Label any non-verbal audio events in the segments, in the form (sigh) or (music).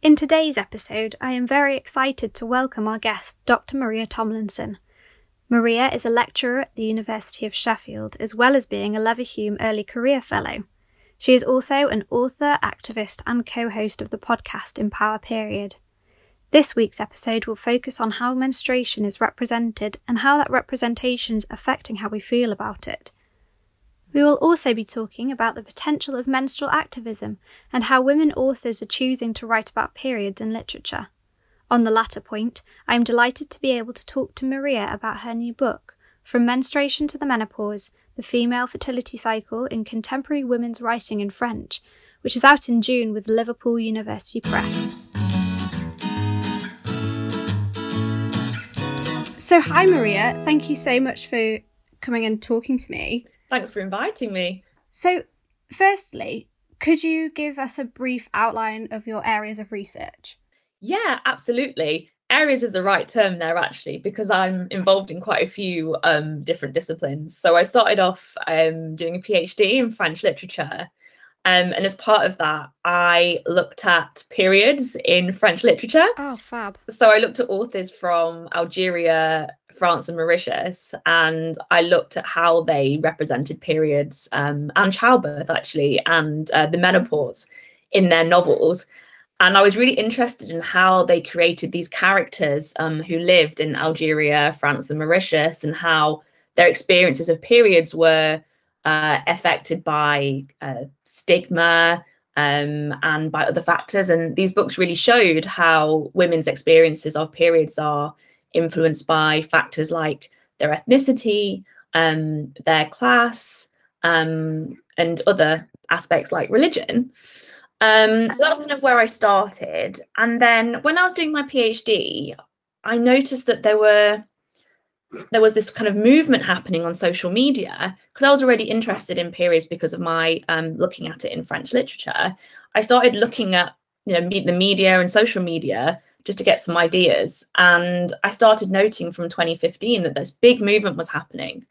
In today's episode, I am very excited to welcome our guest, Dr. Maria Tomlinson. Maria is a lecturer at the University of Sheffield, as well as being a Leverhulme Early Career Fellow. She is also an author, activist, and co host of the podcast Empower Period. This week's episode will focus on how menstruation is represented and how that representation is affecting how we feel about it. We will also be talking about the potential of menstrual activism and how women authors are choosing to write about periods in literature. On the latter point, I am delighted to be able to talk to Maria about her new book, From Menstruation to the Menopause The Female Fertility Cycle in Contemporary Women's Writing in French, which is out in June with Liverpool University Press. So, hi, Maria. Thank you so much for coming and talking to me. Thanks for inviting me. So, firstly, could you give us a brief outline of your areas of research? Yeah, absolutely. Areas is the right term there, actually, because I'm involved in quite a few um, different disciplines. So, I started off um, doing a PhD in French literature. Um, and as part of that, I looked at periods in French literature. Oh, fab. So I looked at authors from Algeria, France, and Mauritius, and I looked at how they represented periods um, and childbirth, actually, and uh, the menopause in their novels. And I was really interested in how they created these characters um, who lived in Algeria, France, and Mauritius, and how their experiences of periods were uh, affected by uh, stigma um, and by other factors. And these books really showed how women's experiences of periods are influenced by factors like their ethnicity, um, their class, um, and other aspects like religion. Um, so that's kind of where I started. And then when I was doing my PhD, I noticed that there were there was this kind of movement happening on social media because I was already interested in periods because of my um, looking at it in French literature. I started looking at you know the media and social media just to get some ideas. And I started noting from 2015 that this big movement was happening.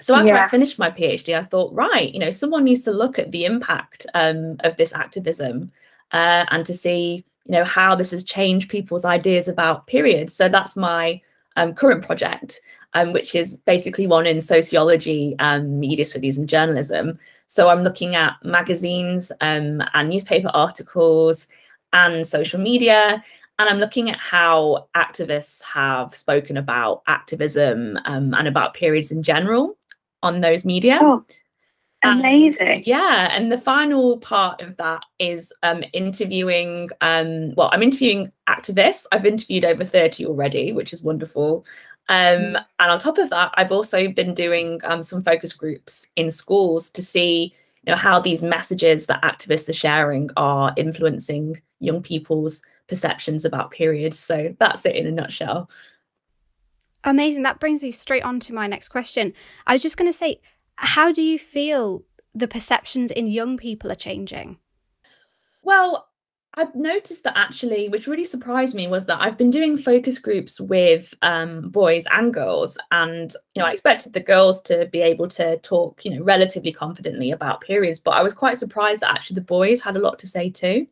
So after yeah. I finished my PhD, I thought, right, you know, someone needs to look at the impact um, of this activism uh, and to see, you know, how this has changed people's ideas about periods. So that's my um, current project, um, which is basically one in sociology, um, media studies, and journalism. So I'm looking at magazines um, and newspaper articles and social media and I'm looking at how activists have spoken about activism um, and about periods in general on those media. Oh, amazing. And, yeah. And the final part of that is um, interviewing, um, well, I'm interviewing activists. I've interviewed over 30 already, which is wonderful. Um, mm. And on top of that, I've also been doing um, some focus groups in schools to see you know, how these messages that activists are sharing are influencing young people's perceptions about periods. So that's it in a nutshell. Amazing. That brings me straight on to my next question. I was just going to say, how do you feel the perceptions in young people are changing? Well, I've noticed that actually, which really surprised me, was that I've been doing focus groups with um, boys and girls, and you know, I expected the girls to be able to talk, you know, relatively confidently about periods, but I was quite surprised that actually the boys had a lot to say too.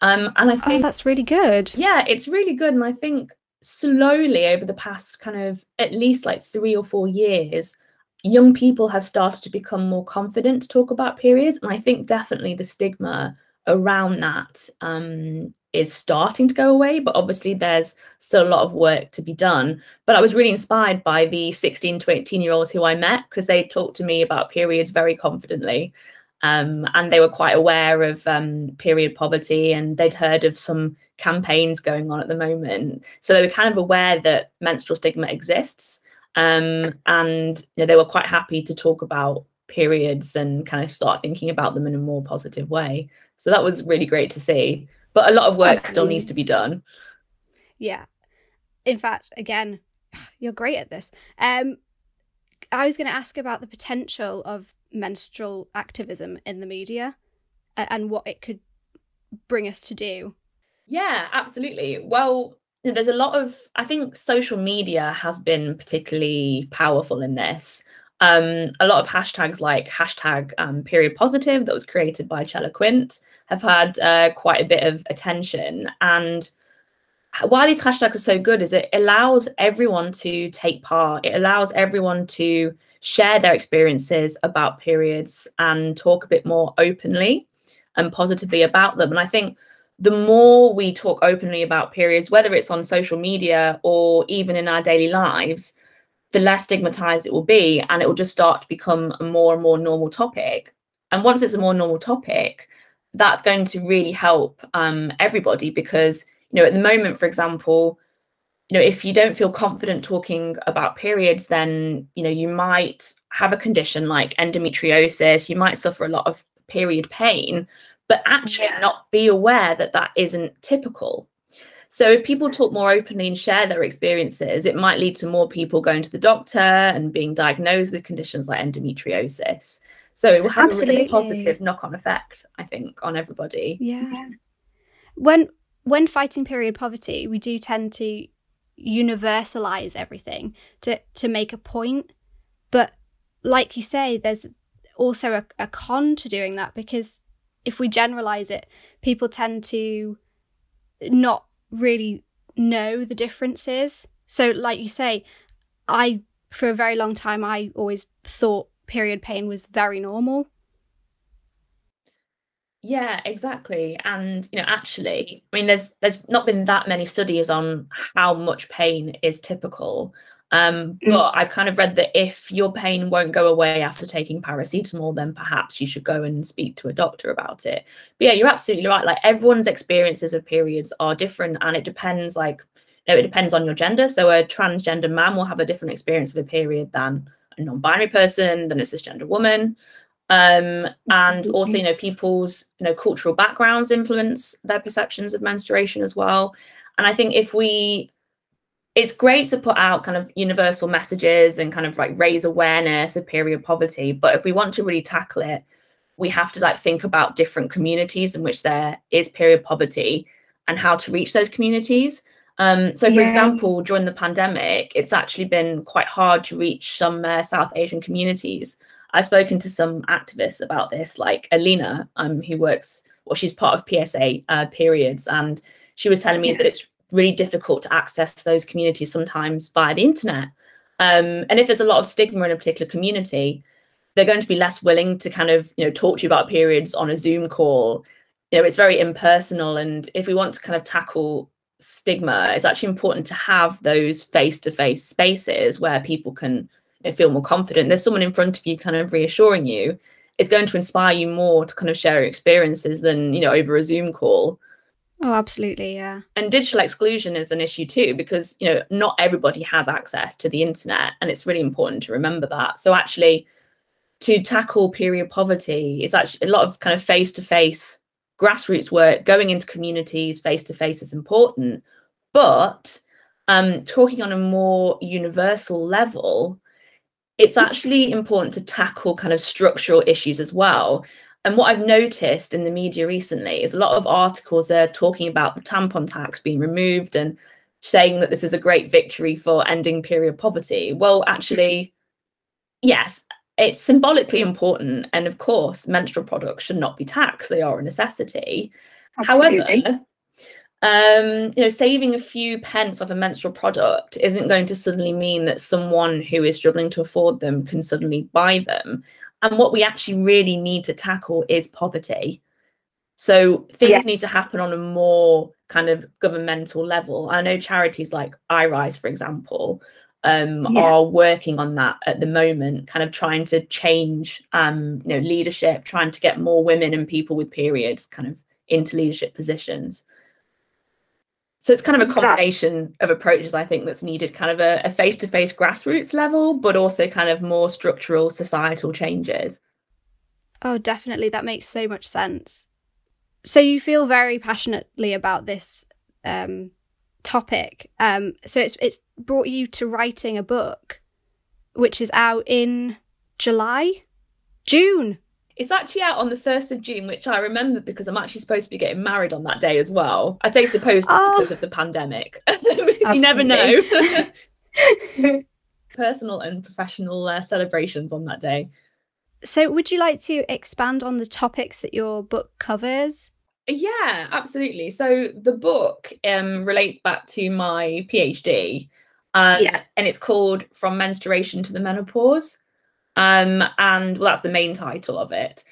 Um, and I oh, think oh, that's really good. Yeah, it's really good. And I think slowly over the past kind of at least like three or four years, young people have started to become more confident to talk about periods. And I think definitely the stigma around that um, is starting to go away. But obviously, there's still a lot of work to be done. But I was really inspired by the 16 to 18 year olds who I met because they talked to me about periods very confidently. Um, and they were quite aware of um, period poverty and they'd heard of some campaigns going on at the moment. So they were kind of aware that menstrual stigma exists. Um, and you know, they were quite happy to talk about periods and kind of start thinking about them in a more positive way. So that was really great to see. But a lot of work Absolutely. still needs to be done. Yeah. In fact, again, (sighs) you're great at this. Um, I was going to ask about the potential of menstrual activism in the media and what it could bring us to do. Yeah, absolutely. Well, there's a lot of, I think social media has been particularly powerful in this. Um, a lot of hashtags like hashtag um, period positive that was created by Chella Quint have had uh, quite a bit of attention. And why these hashtags are so good is it allows everyone to take part. It allows everyone to share their experiences about periods and talk a bit more openly and positively about them. And I think the more we talk openly about periods, whether it's on social media or even in our daily lives, the less stigmatized it will be. And it will just start to become a more and more normal topic. And once it's a more normal topic, that's going to really help um, everybody because you know at the moment for example you know if you don't feel confident talking about periods then you know you might have a condition like endometriosis. You might suffer a lot of period pain but actually yeah. not be aware that that isn't typical. So if people mm. talk more openly and share their experiences it might lead to more people going to the doctor and being diagnosed with conditions like endometriosis. So it will have Absolutely. a really positive knock-on effect i think on everybody. Yeah. Mm. When when fighting period poverty, we do tend to universalize everything to to make a point. But like you say, there's also a, a con to doing that because if we generalize it, people tend to not really know the differences. So, like you say, I for a very long time I always thought period pain was very normal yeah, exactly. And you know, actually, I mean, there's there's not been that many studies on how much pain is typical. Um, mm. but I've kind of read that if your pain won't go away after taking paracetamol, then perhaps you should go and speak to a doctor about it. But yeah, you're absolutely right. Like everyone's experiences of periods are different, and it depends. Like, you know, it depends on your gender. So a transgender man will have a different experience of a period than a non-binary person, than a cisgender woman um, and also you know people's you know cultural backgrounds influence their perceptions of menstruation as well. And i think if we it's great to put out kind of universal messages and kind of like raise awareness of period poverty but if we want to really tackle it we have to like think about different communities in which there is period poverty and how to reach those communities um, so for yeah. example during the pandemic it's actually been quite hard to reach some uh, south asian communities I've spoken to some activists about this, like Alina, um, who works, well, she's part of PSA uh, periods, and she was telling me yeah. that it's really difficult to access those communities sometimes via the internet. Um, and if there's a lot of stigma in a particular community, they're going to be less willing to kind of, you know, talk to you about periods on a Zoom call. You know, it's very impersonal, and if we want to kind of tackle stigma, it's actually important to have those face-to-face spaces where people can know, feel more confident. There's someone in front of you kind of reassuring you. It's going to inspire you more to kind of share your experiences than, you know, over a Zoom call. Oh, absolutely, yeah. And digital exclusion is an issue too, because you know not everybody has access to the internet, and it's really important to remember that. So actually, to tackle period poverty is actually a lot of kind of face-to-face grassroots work. Going into communities face to face is important, but um, talking on a more universal level it's actually important to tackle kind of structural issues as well. And what I've noticed in the media recently is a lot of articles are talking about the tampon tax being removed and saying that this is a great victory for ending period poverty. Well, actually, yes, it's symbolically important. And of course, menstrual products should not be taxed, they are a necessity. Absolutely. However, um, you know, saving a few pence off a menstrual product isn't going to suddenly mean that someone who is struggling to afford them can suddenly buy them. And what we actually really need to tackle is poverty. So things yeah. need to happen on a more kind of governmental level. I know charities like iRise, for example, um, yeah. are working on that at the moment, kind of trying to change, um, you know, leadership, trying to get more women and people with periods kind of into leadership positions. So it's kind of a combination of approaches, I think, that's needed kind of a face to face grassroots level, but also kind of more structural societal changes. Oh, definitely. That makes so much sense. So you feel very passionately about this um, topic. Um, so it's it's brought you to writing a book, which is out in July, June. It's actually out on the 1st of June, which I remember because I'm actually supposed to be getting married on that day as well. I say supposed oh, because of the pandemic. (laughs) you never know. (laughs) (laughs) Personal and professional uh, celebrations on that day. So, would you like to expand on the topics that your book covers? Yeah, absolutely. So the book um, relates back to my PhD, um, Yeah. and it's called From Menstruation to the Menopause. Um, and well, that's the main title of it.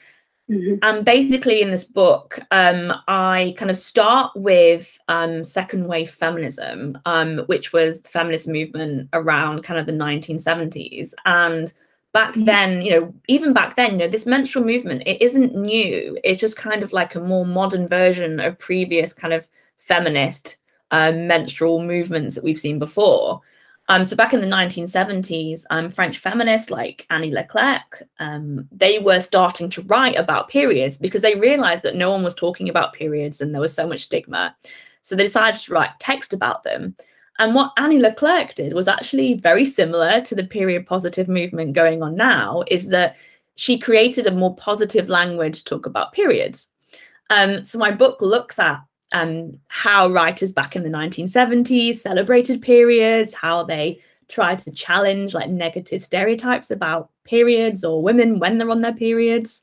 Mhm. And basically, in this book, um, I kind of start with um, second wave feminism, um, which was the feminist movement around kind of the 1970s. And back Mhm. then, you know, even back then, you know, this menstrual movement, it isn't new. It's just kind of like a more modern version of previous kind of feminist um, menstrual movements that we've seen before. Um, so back in the 1970s, um, French feminists like Annie Leclerc, um, they were starting to write about periods because they realized that no one was talking about periods and there was so much stigma. So they decided to write text about them. And what Annie Leclerc did was actually very similar to the period positive movement going on now, is that she created a more positive language to talk about periods. Um, so my book looks at um, how writers back in the 1970s celebrated periods, how they tried to challenge like negative stereotypes about periods or women when they're on their periods.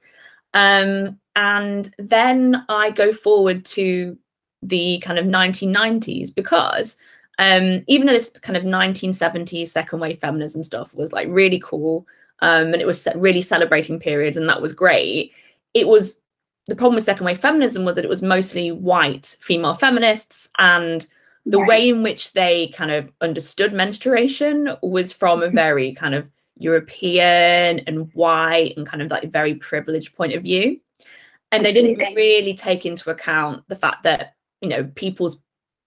Um, and then I go forward to the kind of 1990s because um, even though this kind of 1970s second wave feminism stuff was like really cool um, and it was really celebrating periods and that was great, it was the problem with second wave feminism was that it was mostly white female feminists and the Right. way in which they kind of understood menstruation was from a very kind of European and white and kind of like very privileged point of view. And they didn't really take into account the fact that, you know, people's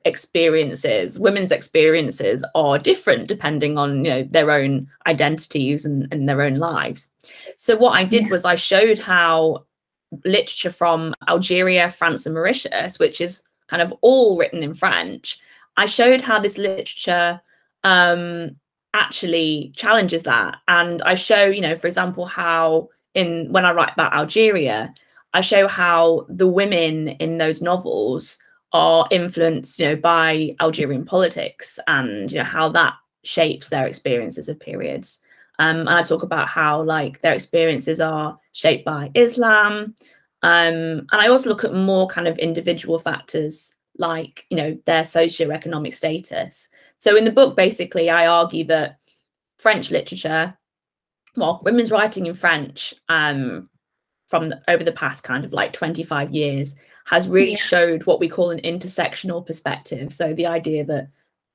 experiences, women's experiences are different depending on, you know, their own identities and, and their own lives. So what I did Yeah. was I showed how literature from Algeria, France, and Mauritius, which is kind of all written in French, I showed how this literature um, actually challenges that. And I show, you know, for example, how in when I write about Algeria, I show how the women in those novels are influenced, you know, by Algerian politics and you know how that shapes their experiences of periods. Um, and I talk about how like their experiences are shaped by Islam. Um, and I also look at more kind of individual factors like, you know, their socioeconomic status. So in the book, basically, I argue that French literature, well, women's writing in French um, from the, over the past kind of like 25 years has really Yeah. showed what we call an intersectional perspective. So the idea that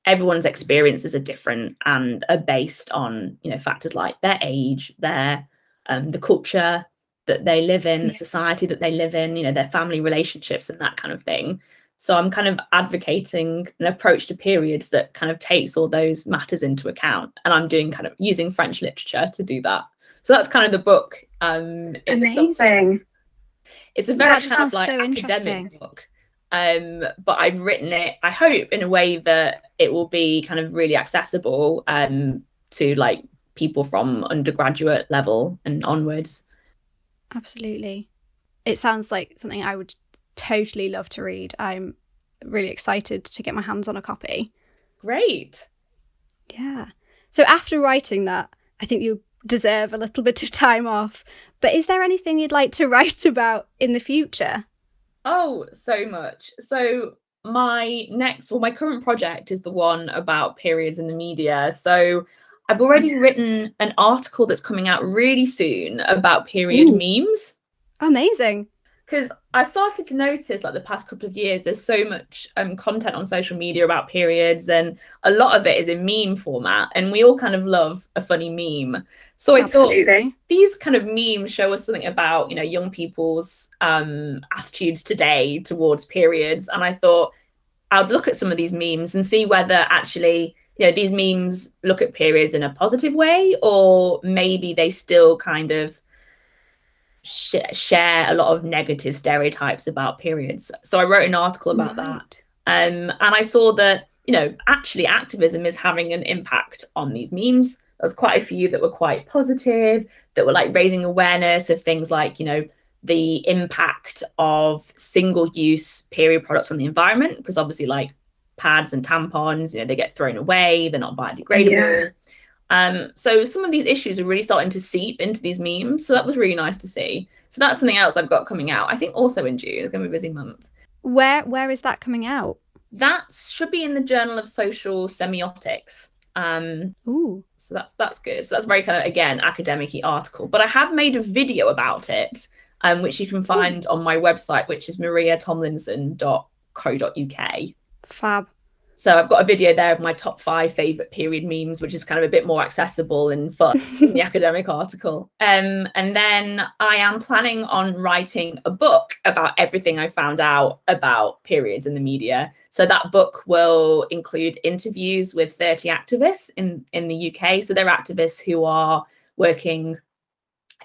everyone's experiences are different and are based on you know factors like their age their um, the culture that they live in the society that they live in you know their family relationships and that kind of thing so i'm kind of advocating an approach to periods that kind of takes all those matters into account and i'm doing kind of using french literature to do that so that's kind of the book um Amazing. It's a very kind of like so academic book. Um, but I've written it, I hope, in a way that it will be kind of really accessible um to like people from undergraduate level and onwards. Absolutely. It sounds like something I would totally love to read. I'm really excited to get my hands on a copy. Great. Yeah. So after writing that, I think you deserve a little bit of time off. But is there anything you'd like to (laughs) write about in the future? Oh, so much. So my next, well, my current project is the one about periods in the media. So I've already written an article that's coming out really soon about period Ooh. memes. Amazing. Because I started to notice like the past couple of years, there's so much um, content on social media about periods, and a lot of it is in meme format, and we all kind of love a funny meme. So I thought these kind of memes show us something about you know young people's um, attitudes today towards periods, and I thought I would look at some of these memes and see whether actually you know these memes look at periods in a positive way, or maybe they still kind of sh- share a lot of negative stereotypes about periods. So I wrote an article about that. Um, and I saw that, you know, actually activism is having an impact on these memes. There's quite a few that were quite positive, that were like raising awareness of things like, you know, the impact of single use period products on the environment. Because obviously, like pads and tampons, you know, they get thrown away, they're not biodegradable. Yeah. Um, so some of these issues are really starting to seep into these memes. So that was really nice to see. So that's something else I've got coming out. I think also in June. It's gonna be a busy month. Where where is that coming out? That should be in the Journal of Social Semiotics. Um, Ooh. So that's that's good. So that's very kind of again academic article. But I have made a video about it, um, which you can find Ooh. on my website, which is mariatomlinson.co.uk. Fab. So I've got a video there of my top five favorite period memes, which is kind of a bit more accessible and fun than the (laughs) academic article. Um, and then I am planning on writing a book about everything I found out about periods in the media. So that book will include interviews with 30 activists in, in the UK. So they're activists who are working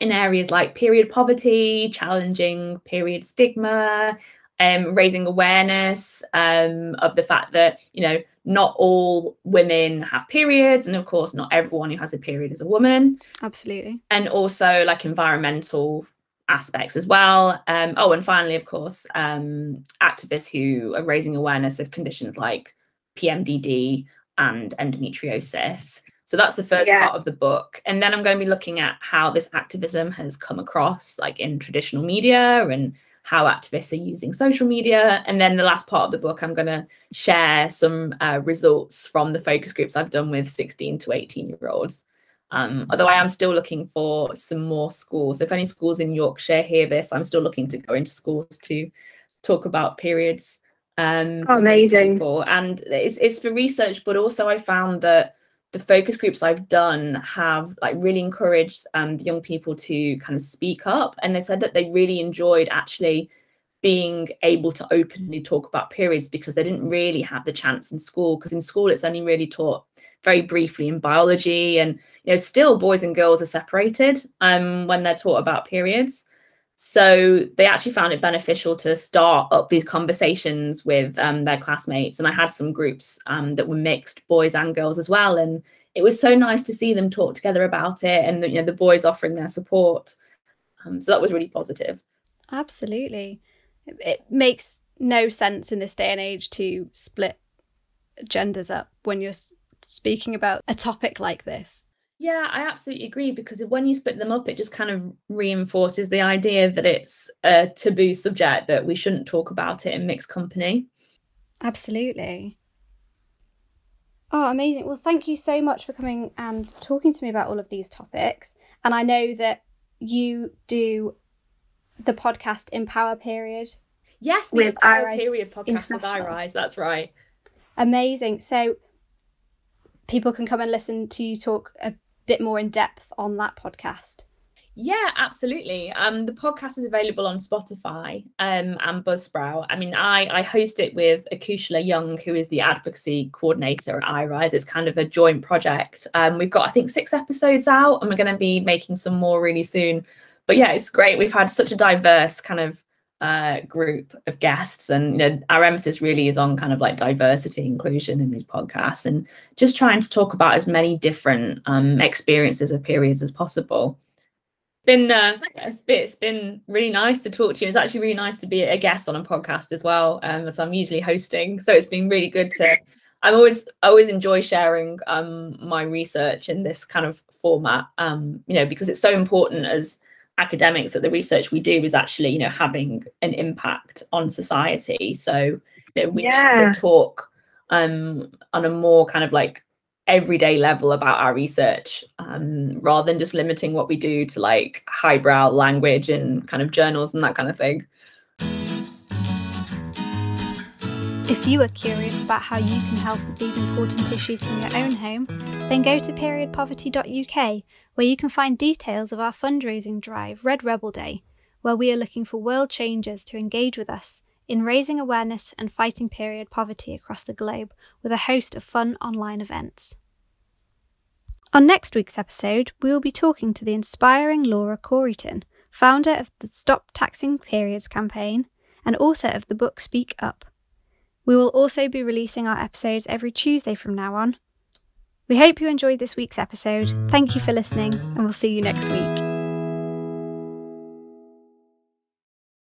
in areas like period poverty, challenging period stigma, um, raising awareness um, of the fact that you know not all women have periods and of course not everyone who has a period is a woman. Absolutely. And also like environmental aspects as well. Um, oh and finally of course um, activists who are raising awareness of conditions like pmdd and endometriosis. So that's the first yeah. part of the book. And then i'm going to be looking at how this activism has come across like in traditional media and how activists are using social media. And then the last part of the book, I'm going to share some uh, results from the focus groups I've done with 16 to 18 year olds. Um, although I am still looking for some more schools. If any schools in Yorkshire hear this, I'm still looking to go into schools to talk about periods. Um, amazing. And it's, it's for research, but also I found that the focus groups I've done have like really encouraged um, the young people to kind of speak up, and they said that they really enjoyed actually being able to openly talk about periods because they didn't really have the chance in school. Because in school, it's only really taught very briefly in biology, and you know, still boys and girls are separated um, when they're taught about periods. So they actually found it beneficial to start up these conversations with um, their classmates. And I had some groups um, that were mixed, boys and girls as well. And it was so nice to see them talk together about it and the, you know, the boys offering their support. Um, so that was really positive. Absolutely. It makes no sense in this day and age to split genders up when you're speaking about a topic like this. Yeah, I absolutely agree because when you split them up, it just kind of reinforces the idea that it's a taboo subject that we shouldn't talk about it in mixed company. Absolutely. Oh, amazing. Well, thank you so much for coming and talking to me about all of these topics. And I know that you do the podcast Empower Period. Yes, the with Empower Period podcast with iRise. That's right. Amazing. So people can come and listen to you talk bit more in depth on that podcast? Yeah, absolutely. Um, the podcast is available on Spotify um, and Buzzsprout. I mean, I, I host it with Akushla Young, who is the advocacy coordinator at iRise. It's kind of a joint project. Um, we've got, I think, six episodes out, and we're going to be making some more really soon. But yeah, it's great. We've had such a diverse kind of uh, group of guests. And you know our emphasis really is on kind of like diversity inclusion in these podcasts and just trying to talk about as many different um, experiences of periods as possible. It's been uh, it's been it's been really nice to talk to you. It's actually really nice to be a guest on a podcast as well um, as i'm usually hosting. So it's been really good to i'm always always enjoy sharing um, my research in this kind of format um, you know because it's so important as academics that the research we do is actually you know having an impact on society so you know, we yeah. need to talk um on a more kind of like everyday level about our research um rather than just limiting what we do to like highbrow language and kind of journals and that kind of thing If you are curious about how you can help with these important issues from your own home, then go to periodpoverty.uk, where you can find details of our fundraising drive, Red Rebel Day, where we are looking for world changers to engage with us in raising awareness and fighting period poverty across the globe with a host of fun online events. On next week's episode, we will be talking to the inspiring Laura Coryton, founder of the Stop Taxing Periods campaign and author of the book Speak Up. We will also be releasing our episodes every Tuesday from now on. We hope you enjoyed this week's episode. Thank you for listening, and we'll see you next week.